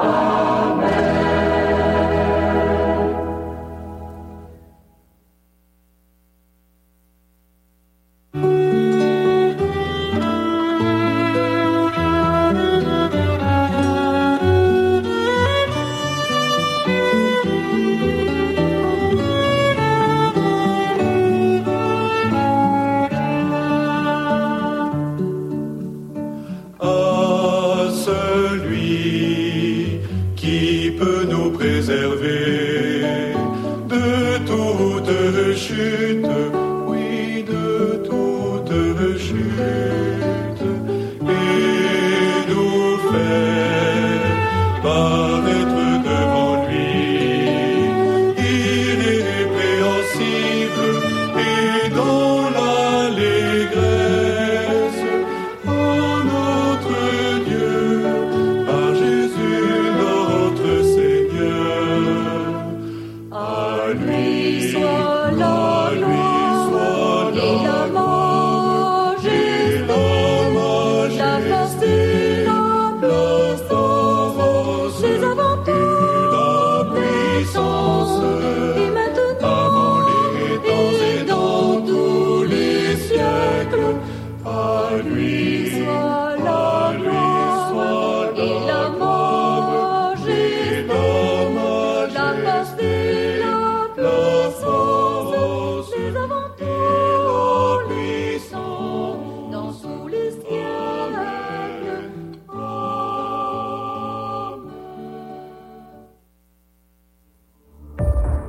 À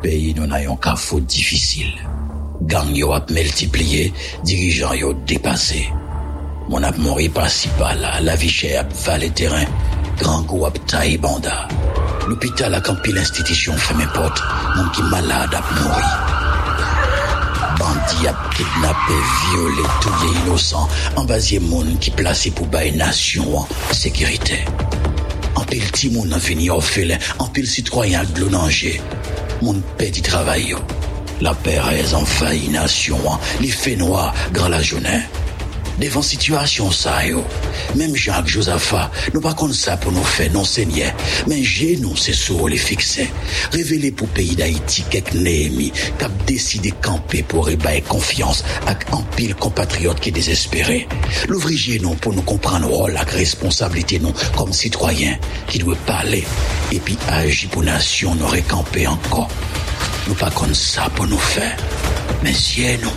Pays nous n'ayons qu'un faute difficile. Gang yo ap multiplié, dirigeants yo dépassé. Mon ap mori principal, la vie chère ap valet terrain, grand go ap taille banda. L'hôpital a campé l'institution fermé porte, mon qui malade ap mori. Bandi ap kidnappé, violé, touye innocent, envasier moun qui placé pour bailler nation en sécurité. En pile ti moun an vini orphelin, en pile citoyen ak glou danger. Moun pedi travail yo. La perez en failli nation, an, li fait noir grand la journée. Devant situation ça yo, même Jacques Josaphat, nous pas comme ça pour nous faire non seigneur, mais j'ai nous c'est sur les fixer. Révéler pour pays d'Haïti quelques Néhémie, cap décidé camper pour ébailler confiance avec un pile compatriotes qui désespéré. L'ouvrier nous pour nous comprendre rôle la responsabilité nous comme citoyens qui doit parler et puis agir pour nation nous récamper encore. Nous pas ça pour nous faire, mais si nous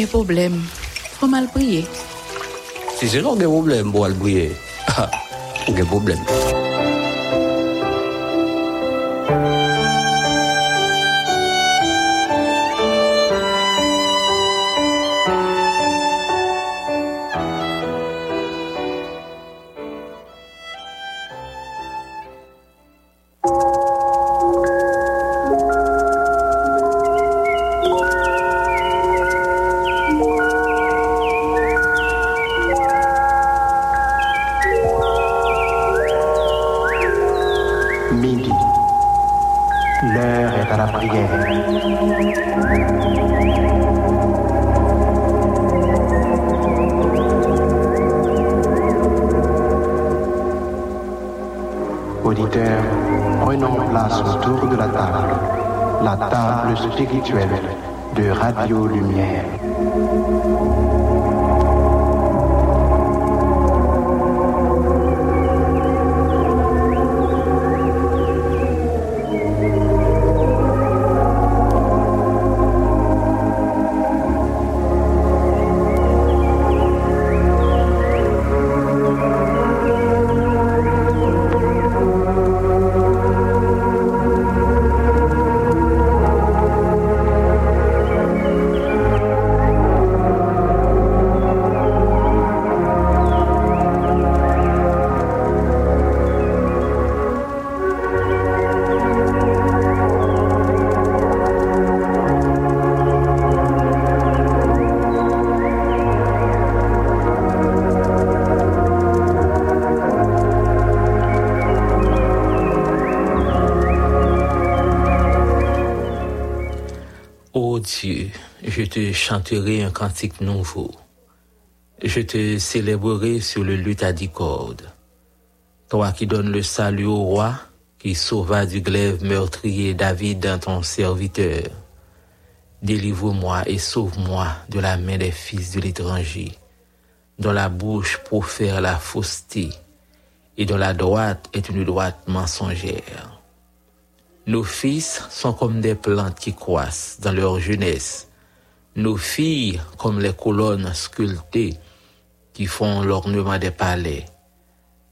gen problem. Fwa mal priye. Si se lò gen problem pou al priye. Chanterai un cantique nouveau. Je te célébrerai sur le luth à dix cordes. Toi qui donnes le salut au roi, qui sauva du glaive meurtrier David dans ton serviteur. Délivre-moi et sauve-moi de la main des fils de l'étranger, dont la bouche profère la fausseté et dont la droite est une droite mensongère. Nos fils sont comme des plantes qui croissent dans leur jeunesse, nos filles comme les colonnes sculptées qui font l'ornement des palais.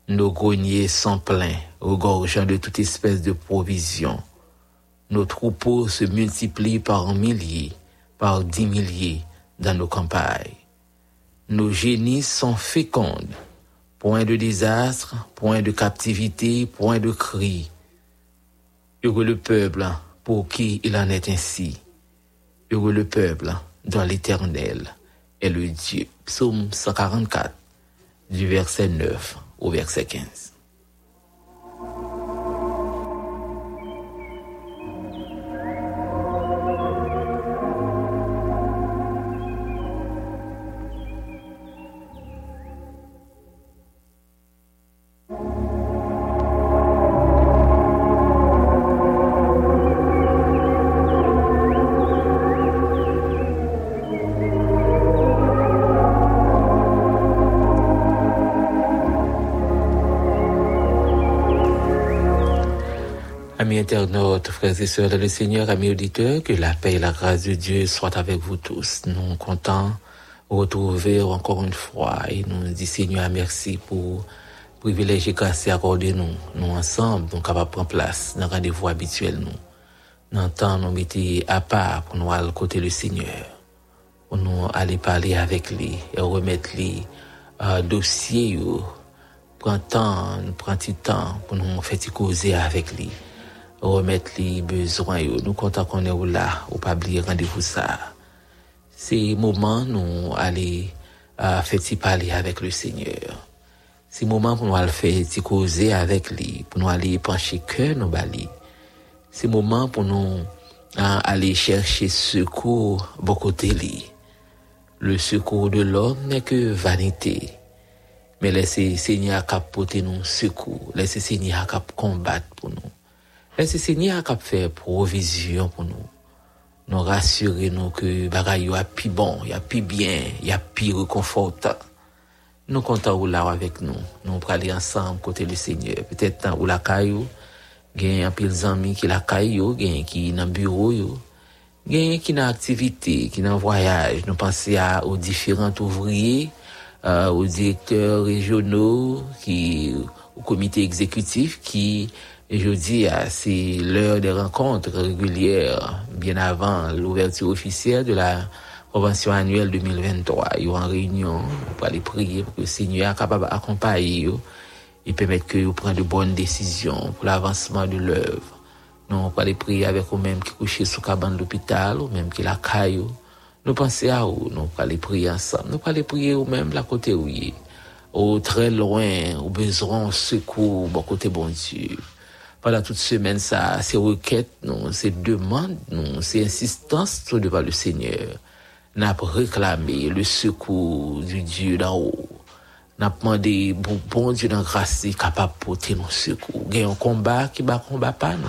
Nos greniers sont pleins, regorgeant de toute espèce de provisions. Nos troupeaux se multiplient par milliers, par dix milliers dans nos campagnes. Nos génies sont fécondes. Point de désastre, point de captivité, point de cri. Heureux le peuple pour qui il en est ainsi. Heureux le peuple dont l'Éternel est le Dieu. Psaume 144, du verset 9 au verset 15. Amis internautes, frères et sœurs le Seigneur, amis auditeurs, que la paix et la grâce de Dieu soient avec vous tous. Nous vous retrouver encore une fois et nous disons Seigneur merci pour privilège et grâce accordé nous. Nous ensemble, nous capables prendre place dans le rendez-vous habituel nous. Dans temps, nous mettons à part pour nous aller côté le Seigneur. Pour nous aller parler avec lui et remettre lui euh, dossier, yo. prendre temps, nous petit temps pour nous faire causer avec lui remettre les besoins nous comptons qu'on est là ou pas rendez-vous ça. C'est moment nous aller euh, faire parler avec le Seigneur. C'est moment pour nous aller faire causer avec lui pour nous aller pencher cœur nos bali c'est moment pour nous euh, aller chercher secours beaucoup côté lui. Le secours de l'homme n'est que vanité. Mais laissez Seigneur capoter nous secours. Laissez Seigneur cap combattre pour nous Laissez Seigneur cap faire provision pour nous. Nous rassurer nous que bagay yo a pi bon, y a pi bien, y a pi réconfortant. Nous comptons ou là avec nous. Nous pour aller ensemble côté le Seigneur. Peut-être dans ou la amis qui la bureau yo. Gen qui dans activité, qui dans voyage. Nous pensons à aux différents ouvriers, euh, qui et je dis, c'est l'heure des rencontres régulières, bien avant l'ouverture officielle de la convention annuelle 2023. Ils en réunion pour aller prier pour que le Seigneur soit capable d'accompagner et permettre que vous preniez de bonnes décisions pour l'avancement de l'œuvre. Nous pour aller prier avec vous-même qui couchez sous cabane de l'hôpital, ou même qui la caillou. Nous pensons à vous, nous pour aller prier ensemble. Nous pour aller prier vous-même la côté où au très loin, au besoin de secours, bon côté bon Dieu pendant toute semaine, ça, ces requêtes, non, ces demandes, non, ces insistances devant le Seigneur. N'a réclamé le secours du Dieu d'en haut. N'a demandé, bon, bon Dieu dans grâce, capable de porter nos secours. Il y a un combat qui va combat pas, non.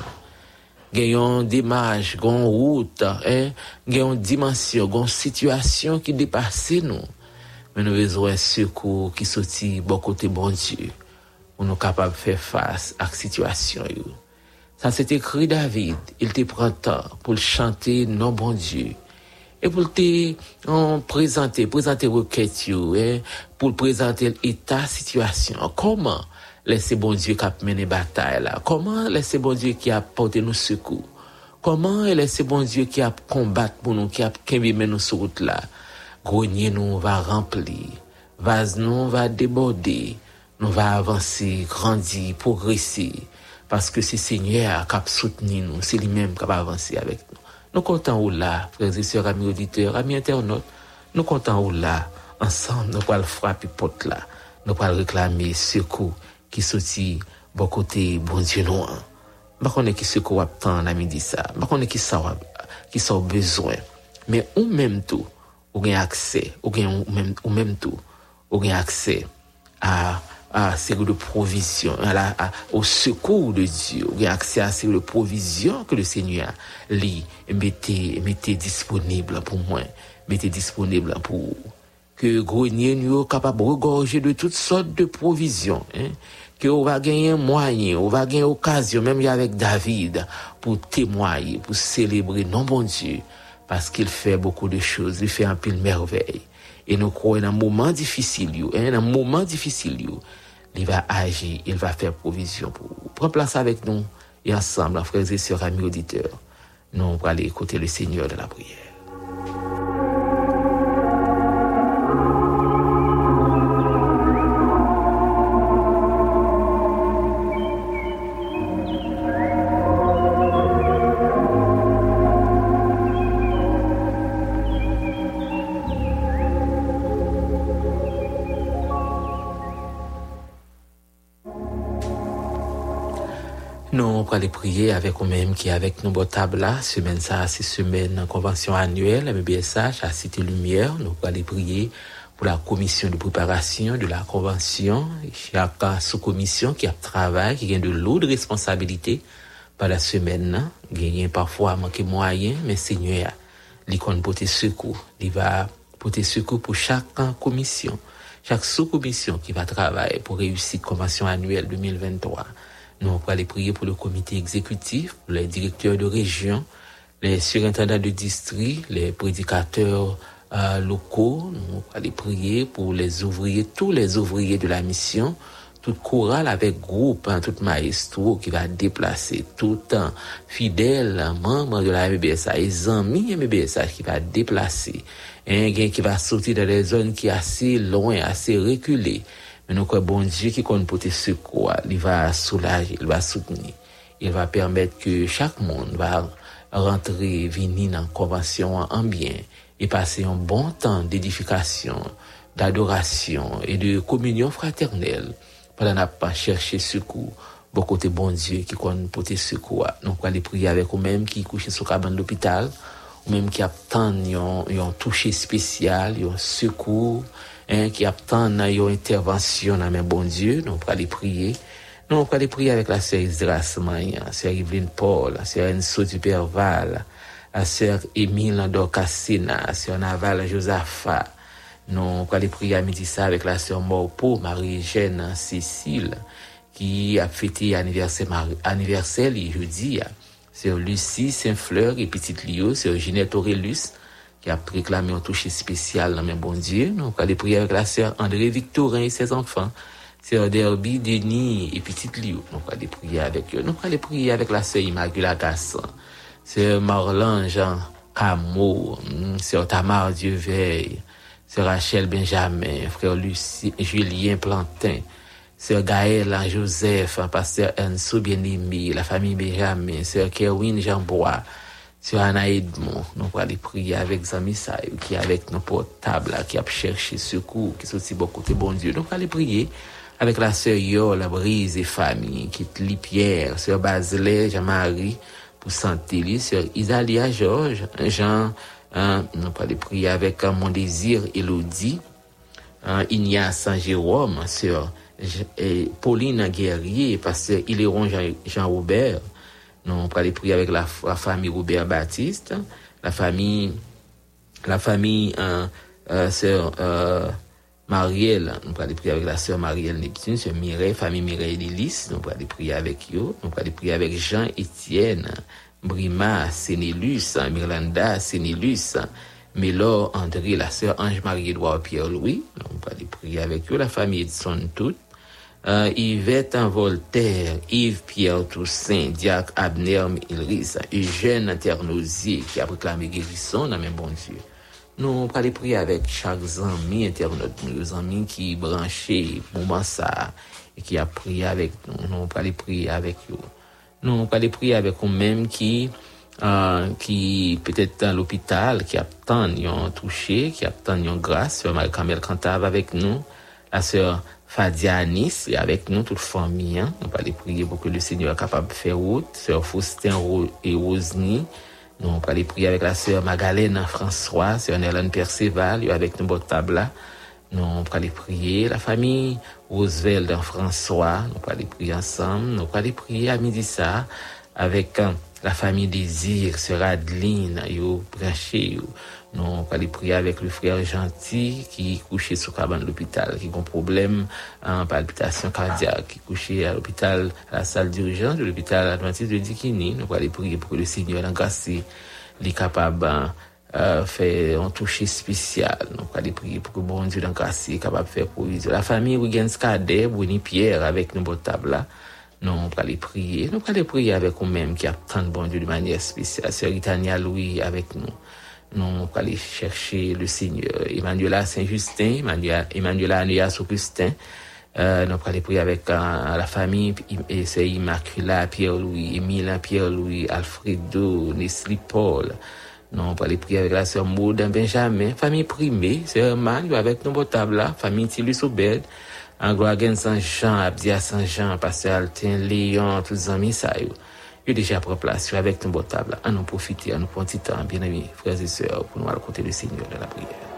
Il y a une démarche, une route, hein. Il y a une dimension, une situation qui dépasse nous. Mais nous avons un secours qui sortit bon côté bon Dieu ou nou kapab fè fass ak situasyon yo. San se te kri David, il te pran tan pou l chante non bon Diyo, e pou l te prezante, prezante waket yo, e, pou l prezante l etat situasyon. Koman lese bon Diyo kap mene batay la? Koman lese bon Diyo ki ap pote nou sekou? Koman lese bon Diyo ki ap kombat pou nou, ki ap kembe men nou sou out la? Gronye nou va rempli, vaz nou va debode, nous va avancer, grandir, progresser, parce que c'est Seigneur qui a soutenu nous, c'est lui-même qui va avancer avec nous. Nous comptons où là, frères et sœurs, amis auditeurs, amis internautes, nous comptons où là, ensemble, nous allons frapper porte là, nous allons réclamer secours qui sortit bon côté bon Dieu nous. Je ne qui secours attend à midi ça, je ne qui ça qui besoin. Mais ou même tout, ou gain accès, ou gain ou même, ou même tout, ou gain accès à à série de provision, à la, à- au secours de Dieu, ou accès à série de provision que le Seigneur lui mettez, mettez disponible pour moi, mettez disponible pour que grenier nous capable de regorger de toutes sortes de provisions, hein, que on va gagner moyen, on va gagner occasion, même avec David, pour témoigner, pour célébrer non bon Dieu, parce qu'il fait beaucoup de choses, il fait un pile merveille. Et nous croyons dans un moment difficile, un moment difficile, il va agir, il va faire provision pour vous. Prends place avec nous et ensemble, frères et sœurs, amis auditeurs, nous allons aller écouter le Seigneur de la prière. Nous allons prier avec nous-mêmes qui avec nous table là. Semaine ça, c'est semaine convention annuelle MBSH à Cité Lumière. Nous allons prier pour la commission de préparation de la convention. Chaque sous-commission qui a travail, qui a de lourdes responsabilités par la semaine. Il a parfois manqué moyen, mais Seigneur, il porter secours. Il va porter secours pour chaque commission, chaque sous-commission qui va travailler pour réussir la convention annuelle 2023. Nous allons aller prier pour le comité exécutif, pour les directeurs de région, les surintendants de district, les prédicateurs euh, locaux. Nous allons aller prier pour les ouvriers, tous les ouvriers de la mission, tout chorale avec groupe, hein, tout maestro qui va déplacer, tout un fidèle hein, membre de la MBSA, les amis MBSA qui va déplacer, un gain qui va sortir dans des zones qui sont assez loin, assez reculées. Mais nous croyons bon Dieu qui compte porter secours, il va soulager, il va soutenir. Il va permettre que chaque monde va rentrer, venir dans la convention en bien et passer un bon temps d'édification, d'adoration et de communion fraternelle pendant n'a pas cherché secours. Bon côté bon Dieu qui compte porter secours. Nous prier avec vous-même qui couche sur cabane d'hôpital ou même qui attend un toucher spécial, un secours, hein, qui attend une intervention dans mes bon Dieu, nous allons prier. Nous allons prier avec la sœur Isras Maya, la sœur Yveline Paul, la sœur Enso Duperval, la sœur Émile Dorcassina, la sœur Naval Josaphat. Nous allons prier à midi ça avec la sœur Morpo, Marie-Jeanne Cécile, qui a fêté anniversaire, anniversaire jeudi. Sœur Lucie Saint-Fleur et Petite Lio, Sœur Ginette Aurélus, qui a réclamé un toucher spécial dans mes bon Dieu. Nous allons aller prier avec la sœur André Victorin et ses enfants. Sœur Derby, Denis et Petite Lio. Nous allons aller prier avec eux. Nous allons aller prier avec la sœur Immaculée Gasson. Sœur Marlan Jean Camo, hum, Sœur Tamar Dieu veille, Sœur Rachel Benjamin, Frère Lucie, Julien Plantin, Sœur Gaëlle Joseph, Pasteur Enso Bien-Aimé, la famille Benjamin, Sœur Kerwin Jean-Bois, Sœur Anna Edmond, nous allons prier avec Zami qui est avec nos portables, qui a cherché secours, qui sont aussi beaucoup de bon Dieu. Nous allons prier avec la sœur Yol, Brise et famille, qui est Lipierre, Sœur Baselet, Jean-Marie, pour santé, Sœur Isalia Georges, Jean, hein, nous allons prier avec euh, mon désir, Elodie, hein, Ignace Saint-Jérôme, sœur Pauline Guerrier, pasteur Iléron Jean- Jean-Robert. Nous allons aller prier avec la, famille Robert Baptiste, la famille, la famille, euh, euh, sœur, euh, Marielle, nous allons prier avec la sœur Marielle Neptune, sœur Mireille, famille Mireille Lélis, nous allons prier avec eux, nous allons prier avec Jean-Étienne, Brima, Sénélus, Mirlanda, Sénélus, Mélor, André, la sœur Ange-Marie-Édouard Pierre-Louis, nous allons prier avec eux, la famille Edson toute, euh, Yvette Voltaire, Yves Pierre Toussaint, Diacre Abner Ilris, Eugène Ternosier qui a proclamé guérison dans mes bon Dieu. Nous allons prier avec chaque ami internaute, nos amis qui branchés moment ça et qui a prié avec nous. Nous allons prier avec eux. Nous allons prier avec eux-mêmes qui euh, qui peut-être dans l'hôpital, qui attendent un touché, qui attendent une grâce. Sœur Marie-Camille Cantave avec nous, la sœur Fadia Anis et avec nous, toute famille. Hein. Nous allons prier pour que le Seigneur soit capable de faire route. Sœur Faustin et Rosny, Nous allons aller prier avec la sœur Magalène François, sœur Hélène Perceval, avec nous votre table là. Nous allons aller prier la famille Roosevelt François, nous allons prier ensemble. Nous allons prier à midi ça avec euh, la famille Désir, sœur Adeline, yo branché yo. Allons aller prier avec le frère Gentil qui est couché sous cabane de l'hôpital, qui a un problème en palpitation cardiaque, qui est couché à l'hôpital, à la salle d'urgence de l'hôpital Adventiste de Dikini. Nous allons prier pour que le Seigneur l'engracie, les capable euh, faire un toucher spécial. Nous allons prier pour que bon Dieu l'engracie, capable de faire provision. La famille Wiggins Cadet, Bruni Pierre avec votre table là. Nous allons aller prier. Nous allons aller prier avec nous-mêmes qui attend bon Dieu de manière spéciale. Sœur Itania Louis avec nous. Nous allons aller chercher le Seigneur. Emmanuela Saint-Justin, Emmanuela, Emmanuela Anuas Augustin. Euh, nous allons aller prier avec euh, la famille, c'est Immacula, Pierre-Louis, Émile, Pierre-Louis, Alfredo, Nestlé Paul. Nous allons aller prier avec la sœur Maud Benjamin, famille primée, sœur Man, avec nous votre table là, famille Tilus Obed, Angloagen Saint-Jean, Abdia Saint-Jean, Pasteur Altin, Léon, tous les amis, ça y est. Yo déjà pris place avec nous votre table. À nous profiter, à nous prendre du temps, bien amis, frères et sœurs, pour nous raconter le Seigneur de la prière.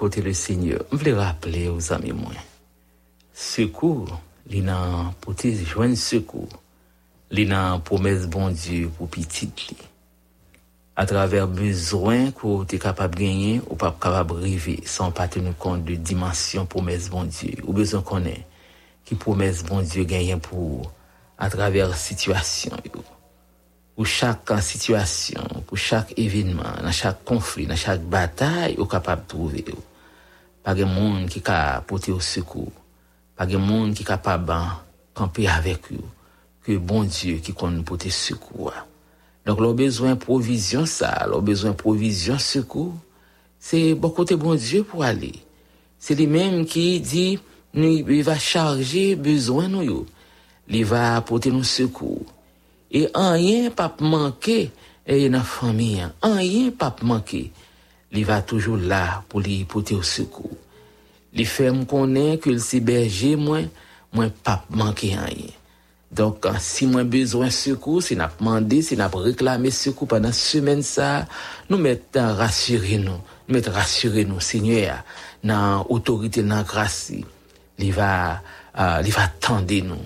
Côté le Seigneur, je voulais rappeler aux amis moi. Secours, li nan pote joindre secours. Li nan promesse bon Dieu pour petit li. À travers besoin qu'on t'es capable de gagner ou pas capable de rêver sans pas tenir compte de dimension promesse bon Dieu. Ou besoin qu'on ait qui promesse bon Dieu gagner pour à travers situation yo. Pour chaque situation, pour chaque événement, dans chaque conflit, dans chaque bataille, ou capable de trouver. yo. Pas de monde qui ka porter au secours. Pas de monde qui capable de camper avec eux. Que bon Dieu qui connaît porter secours. Donc, leur besoin provision ça, leur besoin provision secours, c'est bon côté bon Dieu pour aller. C'est lui-même qui dit, nous, il va charger besoin nous, il va apporter nous secours. Et rien pas manquer et dans la famille, rien pas manquer. li va toujou la pou li ipote ou soukou. Li fèm konen ke l si berje mwen, mwen pap manke anye. Donk, si mwen bezwen soukou, si nap mande, si nap reklame soukou panan semen sa, nou met rasyure nou, nou met rasyure nou, senye ya, nan otorite nan grasi. Li va, uh, li va tende nou.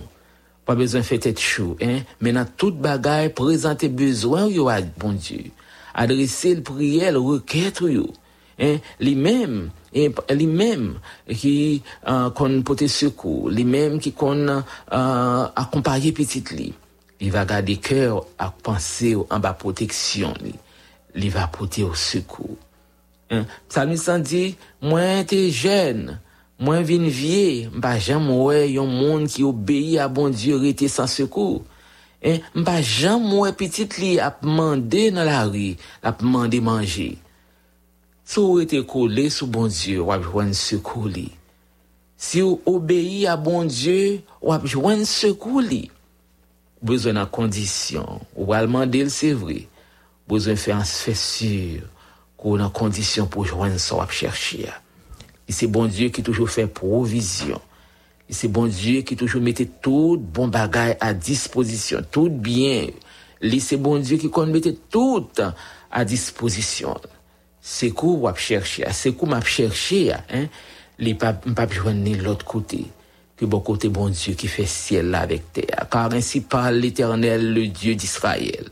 Pa bezwen fè tèt chou, men nan tout bagay prezante bezwen yo a bon dieu. adrese l priyel reket yo. Euh, euh, li mèm, li mèm ki uh, kon pote sekou, li mèm ki kon uh, akompaye pitit li. Li va gade kèr ak panse yo an ba proteksyon li. Li va pote yo sekou. Psalmi san di, mwen te jen, mwen vin vie, mba jen mwen yon moun ki obeyi a bon diyo rete san sekou. Eh, mpa jan mwen pitit li ap mande nan la ri, ap mande manje. Sou ou ete kole sou bon Diyo, wap jwen sekou li. Si ou obeyi a bon Diyo, wap jwen sekou li. Bezwen an kondisyon, ou al mande l se vre. Bezwen fè an se fè sur, kou nan kondisyon pou jwen sa wap chershi ya. E se bon Diyo ki toujou fè provizyon. C'est bon Dieu qui toujours mettait tout bon bagage à disposition, tout bien. C'est bon Dieu qui mettait tout à disposition. secours wap chercher, secours m'a cherché, hein, li pas pas ni l'autre côté que bon côté bon Dieu qui fait ciel là avec terre. Car ainsi parle l'Éternel, le Dieu d'Israël.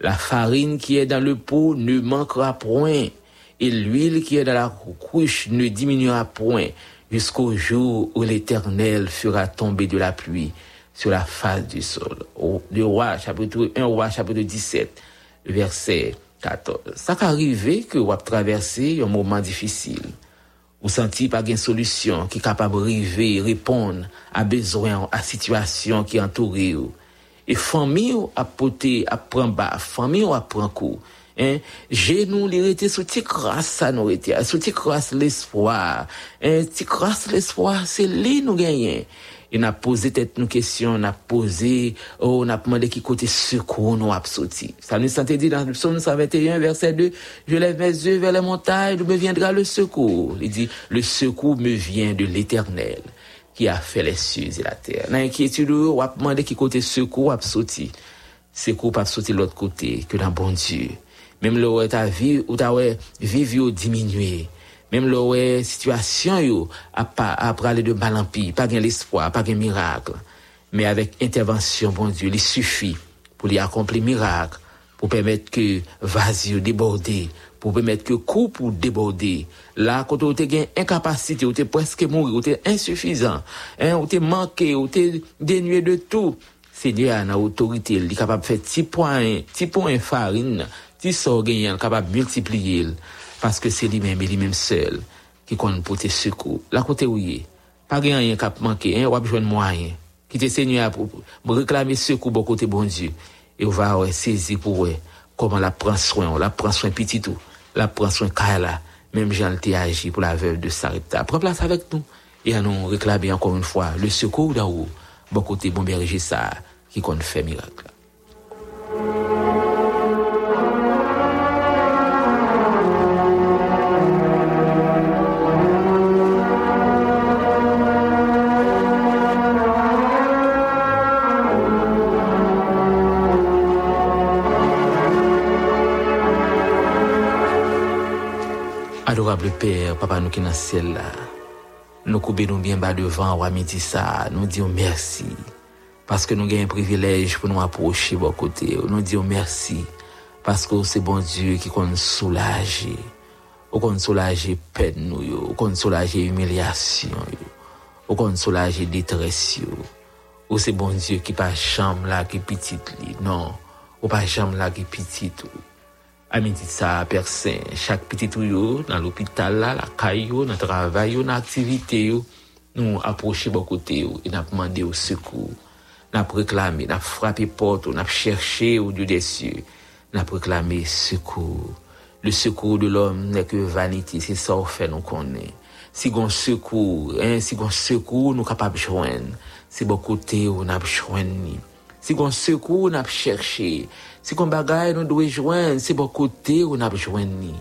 La farine qui est dans le pot ne manquera point, et l'huile qui est dans la couche ne diminuera point, jusqu'au jour où l'Éternel fera tomber de la pluie sur la face du sol. De roi, chapitre 1 roi, chapitre 17, verset 14. Ça qu'arrive que vous traverser un moment difficile. Ou senti pas une solution qui est capable de river, répondre à besoin, à situation qui entoure ou. Et famille a poté, a prend bas, famille a prend coup. Hein, genou li rete sous ti grâce ça nous rete, sous ti grâce l'espoir. Hein, ti grâce l'espoir, c'est li nous gagner. Et n'a posé tête nous question, n'a posé, oh, n'a demandé qui côté secours nous a. Ça nous sentait dit dans le psaume 121, verset 2, je lève mes yeux vers les montagnes, d'où me viendra le secours. Il dit, le secours me vient de l'éternel, qui a fait les cieux et la terre. Dans l'inquiétude, on a demandé qui côté secours a. Secours pas sorti l'autre côté, que dans bon Dieu. Même là ta vie, ou ta vivre diminué même la situation yo a pas à parler de mal en pire, pas gain l'espoir, pas gain miracle. Mais avec intervention, bon Dieu, il suffit pour lui accomplir miracle, pour permettre que vase déborder, pour permettre que coupe ou déborder. Là, quand on gain incapacité, ou t'es presque mourir, ou t'es insuffisant, hein, ou t'es manqué, ou t'es dénué de tout, Seigneur a autorité, il est capable de faire petit point, petit point farine, petit sort gagnant, capable de multiplier parce que c'est lui-même et lui-même seul qui compte pour tes secours. La côté où il est, pas rien qui a manqué, hein, ou besoin de moyen. Qui te Seigneur pour, réclamer secours pour côté bon Dieu. Et on va ouais, saisir pour comment la prend soin, on la prend soin petit tout, la prend soin Kaila, même Jean le agi pour la veuve de Sarepta. Prends place avec nous et à nous réclamer encore une fois le secours haut, bon côté bon berger ça, qui compte faire miracle. Adorable Père, Papa nous qui dans ciel là, nous coupons bien bas devant, à midi ça, nous disons merci. Parce que nous avons un privilège pour nous approcher de côté. Nous disons merci. Parce que c'est bon Dieu qui nous soulager. Ou qu'on soulager peine nous, ou qu'on soulager humiliation, ou qu'on soulager détresse. Ou c'est bon Dieu qui pas chambre là qui petite. Non, ou pas chambre là qui petite. Amidit sa persen chak pitit ou yo nan l'opital la, la kay yo, nan travay yo, nan aktivite yo, nou aproche bo kote yo, e nap mande yo sekou, nap reklame, nap frape pot, nap chershe ou diyo desye, nap reklame sekou. Le sekou de l'om ne ke vanite, se sa ou fe nou konen. Si gon sekou, hein, si gon sekou nou kapap jwen, se bo kote yo nap jwen ni. Si gon sekou nap chershe, Se kon bagay nou dwe jwen, se bon kote ou nap jwen ni.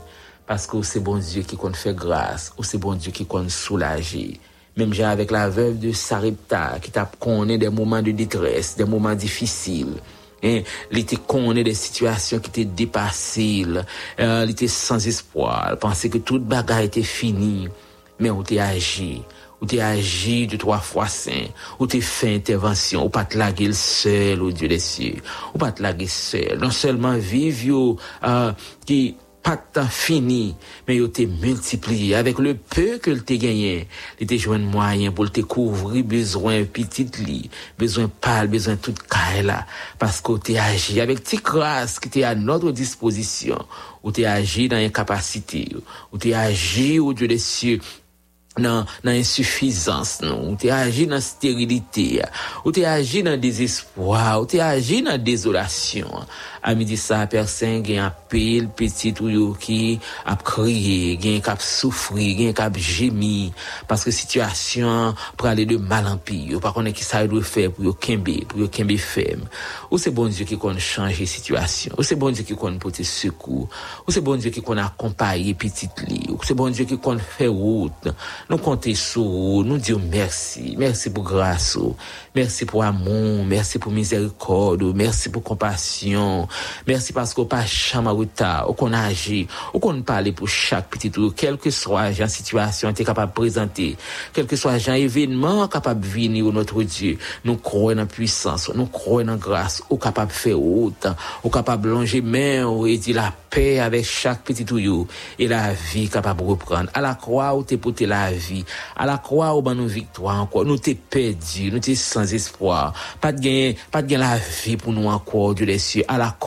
Paske ou se bon Diyo ki kon fè grase, ou se bon Diyo ki kon soulaje. Mem jan avèk la vev de Sarepta ki tap konen de mouman de ditres, de mouman difisil. Eh, li te konen de situasyon ki te depasil, eh, li te sans espoil, panse ke tout bagay te fini, men ou te aji. Ou t'es agi de trois fois saint, ou t'es fait intervention, ou pas te laguer seul au Dieu des cieux, ou pas te laguer seul, non seulement vivre euh, qui pas temps fini, mais il t'es multiplié. Avec le peu que t'es gagné. Il t'es joué moyen pour te couvrir besoin petit lit, besoin pâle, besoin toute caille là, parce que t'es agi avec tes grâce qui t'es à notre disposition, ou t'es agi dans incapacité, ou t'es agi au Dieu des cieux, nan, nan insufizans nou, ou te aji nan sterilite, ou te aji nan dezespoi, ou te aji nan dezolasyon. a midi sa persen gen apel petit ou yo ki ap kriye, gen kap soufri, gen kap jemi, paske situasyon prale de malampi, yo. Pa konen ki sa yo dwe fe pou yo kembe, pou yo kembe fem. Ou se bon Diyo ki kon chanje situasyon, ou se bon Diyo ki kon pote sekou, ou se bon Diyo ki kon akompaye petit li, ou se bon Diyo ki kon fe wout, nou konte sou, nou diyo mersi, mersi pou graso, mersi pou amon, mersi pou miserikodo, mersi pou kompasyon, Merci parce qu'on pas chamaruta, ou qu'on agit, qu'on parle pour chaque petit tour, quel que soit la situation, est capable de présenter, quel que soit l'événement capable de venir au notre Dieu. Nous croyons la puissance, nous croyons la grâce, ou capable de faire autant, ou capable de longer main, et dire la paix avec chaque petit tuyau, et la vie capable de reprendre. À la croix, où t'es porté la vie. À la croix, où ben nous victoire encore. Nous t'es perdu, nous t'es sans espoir. Pas de gain, pas de gain la vie pour nous encore, Dieu des cieux. À la croix,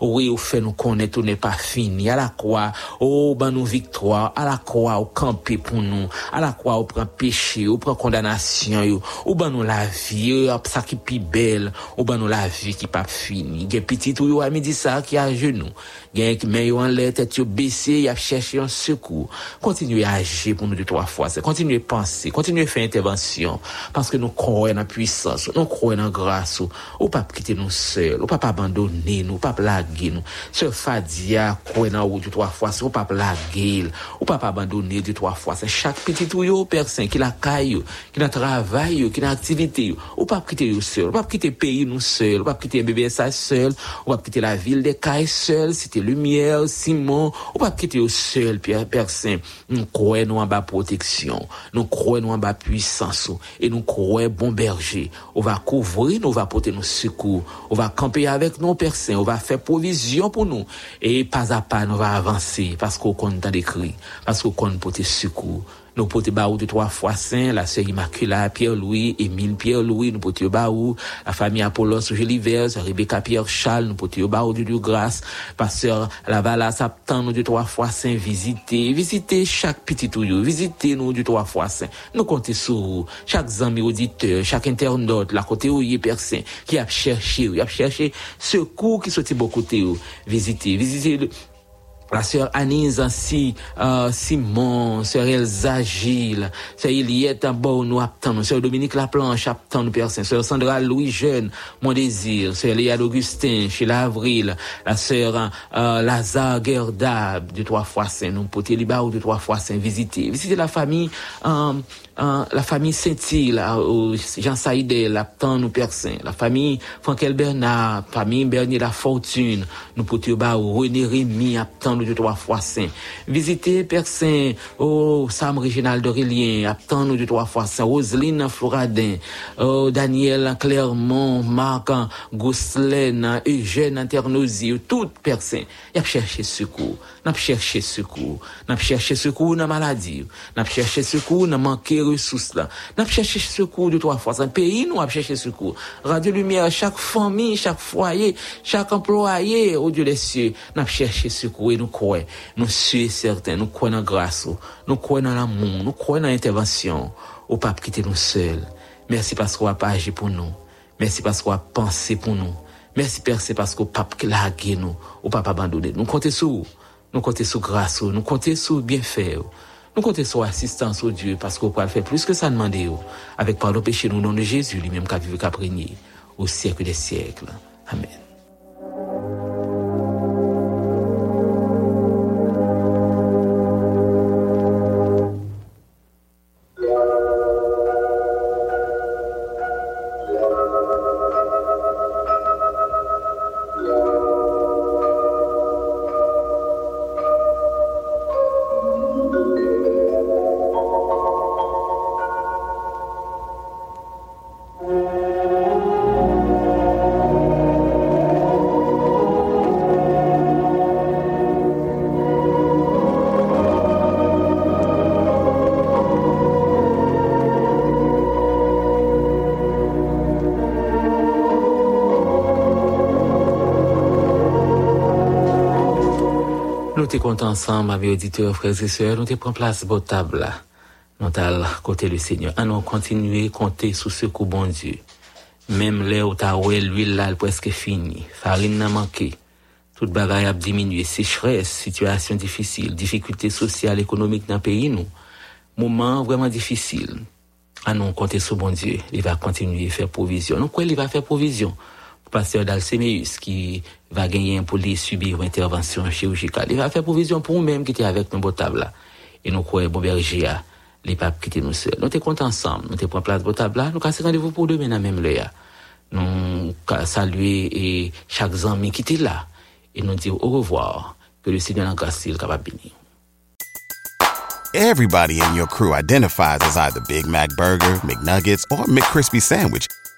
oui, au fait nous connaître, tout n'est pas fini. À la croix, oh, ben nous victoire. À la croix, au camper pour nous. À la croix, au prend péché, au prend condamnation. Ou ben nous la vie, ça qui plus belle. Ou ben nous la vie qui pas fini. Gen petit ou yo a midi ça qui a genoux. Gen met yo en l'air, tête yo baissé, y a cherché un secours. Continuez à agir pour nous de trois fois. Continuez à penser, continuez à faire intervention. Parce que nous croyons la puissance, nous croyons la grâce. Ou pas quitter nous seuls, ou pas abandonner nous, ou pas blaguer nous. Sœur Fadia, croyez dans ou de trois fois, ou pas blaguer, ou pas abandonner de trois fois. C'est chaque petit ou personne qui la caille, qui la travail, qui la activité, ou pas quitter seul, pas quitter pays nous seul, ou pas quitter bébé ça seul, ou pas quitter la ville des cailles seul, c'était lumière, Simon, ou pas quitter au seul, personne. Nous croyons en bas protection, nous croyons en bas puissance, et nous croyons bon berger. On va couvrir, on va porter nos secours, on va camper avec nos Saint, ou va fè provizyon pou nou. E pas a pa nou va avanse, pasko kon tan dekri, pasko kon pote sukou. Nous portons baou de trois fois saint, la sœur Immaculée, Pierre-Louis, Émile Pierre-Louis, nous portons baou, la famille Apollos Gelivers, Rebecca Pierre-Charles, nous portons baou de Dieu grâce, pasteur Lavala Saptan, nous de trois fois saint, visiter, visiter chaque petit tuyau, visiter nous de trois fois saint. Nous comptons sur vous, chaque ami auditeur, chaque internaute, la côté où il personne, qui a cherché, il a cherché secours qui sont beaucoup côté, visiter, visiter la sœur Anise euh, Simon, sœur Elsa Gilles, sœur Eliette Bon, nous attendons, sœur Dominique Laplanche attend nous personne, sœur Sandra Louis Jeune, mon désir, sœur Léa d'Augustin, chez l'Avril, la sœur euh, Lazare Gerdab, de trois fois saint, nous poter liba ou de trois fois saint, visiter, visiter la famille, euh, euh, la famille Saint-Île, euh, Jean Saïdel, attend nous personne, la famille Frankel Bernard, famille Bernier La Fortune, nous ou René Rémy, attend nous de trois fois saint. Visiter personne, oh, Sam Réginald d'Aurélien, attend nous trois fois Floradin, oh, Daniel Clermont, Marc Gosselin, Eugène Internosi, toute personne, y a cherché secours. N'a cherché secours. N'a cherché secours dans maladie. N'a cherché secours dans manquer ressources là. N'a cherché secours de trois fois. Un pays nous a cherché secours. Radio Lumière, chaque famille, chaque foyer, chaque employé, au Dieu des cieux, n'a cherché secours et nous croyons. Nous sommes certains, nous croyons dans grâce, nous croyons dans l'amour, nous croyons dans l'intervention. Au pape quitter nous seuls. Merci parce qu'on a pas agi pour nous. Merci parce qu'on a pensé pour nous. Merci Père, c'est parce qu'au pape l'a nous, au pape abandonné. Nous comptons sur. Nous comptons sur grâce, nous comptons sur bienfait. Nous comptons sur assistance au Dieu parce qu'on peut faire plus que ça demander. Avec pardon péché, nous, nom de Jésus, lui-même qui a vécu, qui a au siècle des siècles. Amen. Te comptons ensemble, amis auditeurs, frères et sœurs, nous te prenons place à table là. Nous t'allons côté le Seigneur. À nous continuer à compter sous ce coup bon Dieu. Même là où t'as l'huile là, elle presque fini. Farine n'a manqué. Toute bagaille a diminué. Sécheresse, situation difficile, difficultés sociales, économiques dans le pays, nous. Moment vraiment difficile. À nous compter sur bon Dieu. Il va continuer à faire provision. Nous croyons qu'il va faire provision? Pasteur d'Alcéméus qui va gagner pour lui subir une intervention chirurgicale. Il va faire provision pour nous-mêmes qui était avec nous table là. Et nous croyons bon berger à les papes qui étaient nous seuls. Nous sommes contents ensemble. Nous sommes place pour table là. Nous cassons rendez-vous pour demain dans même là. Nous saluer et chaque ami qui était là et nous dire au revoir. Que le Seigneur en grâce soit capable bénir. Everybody in your crew identifies as either Big Mac Burger, McNuggets, or McCrispy Sandwich.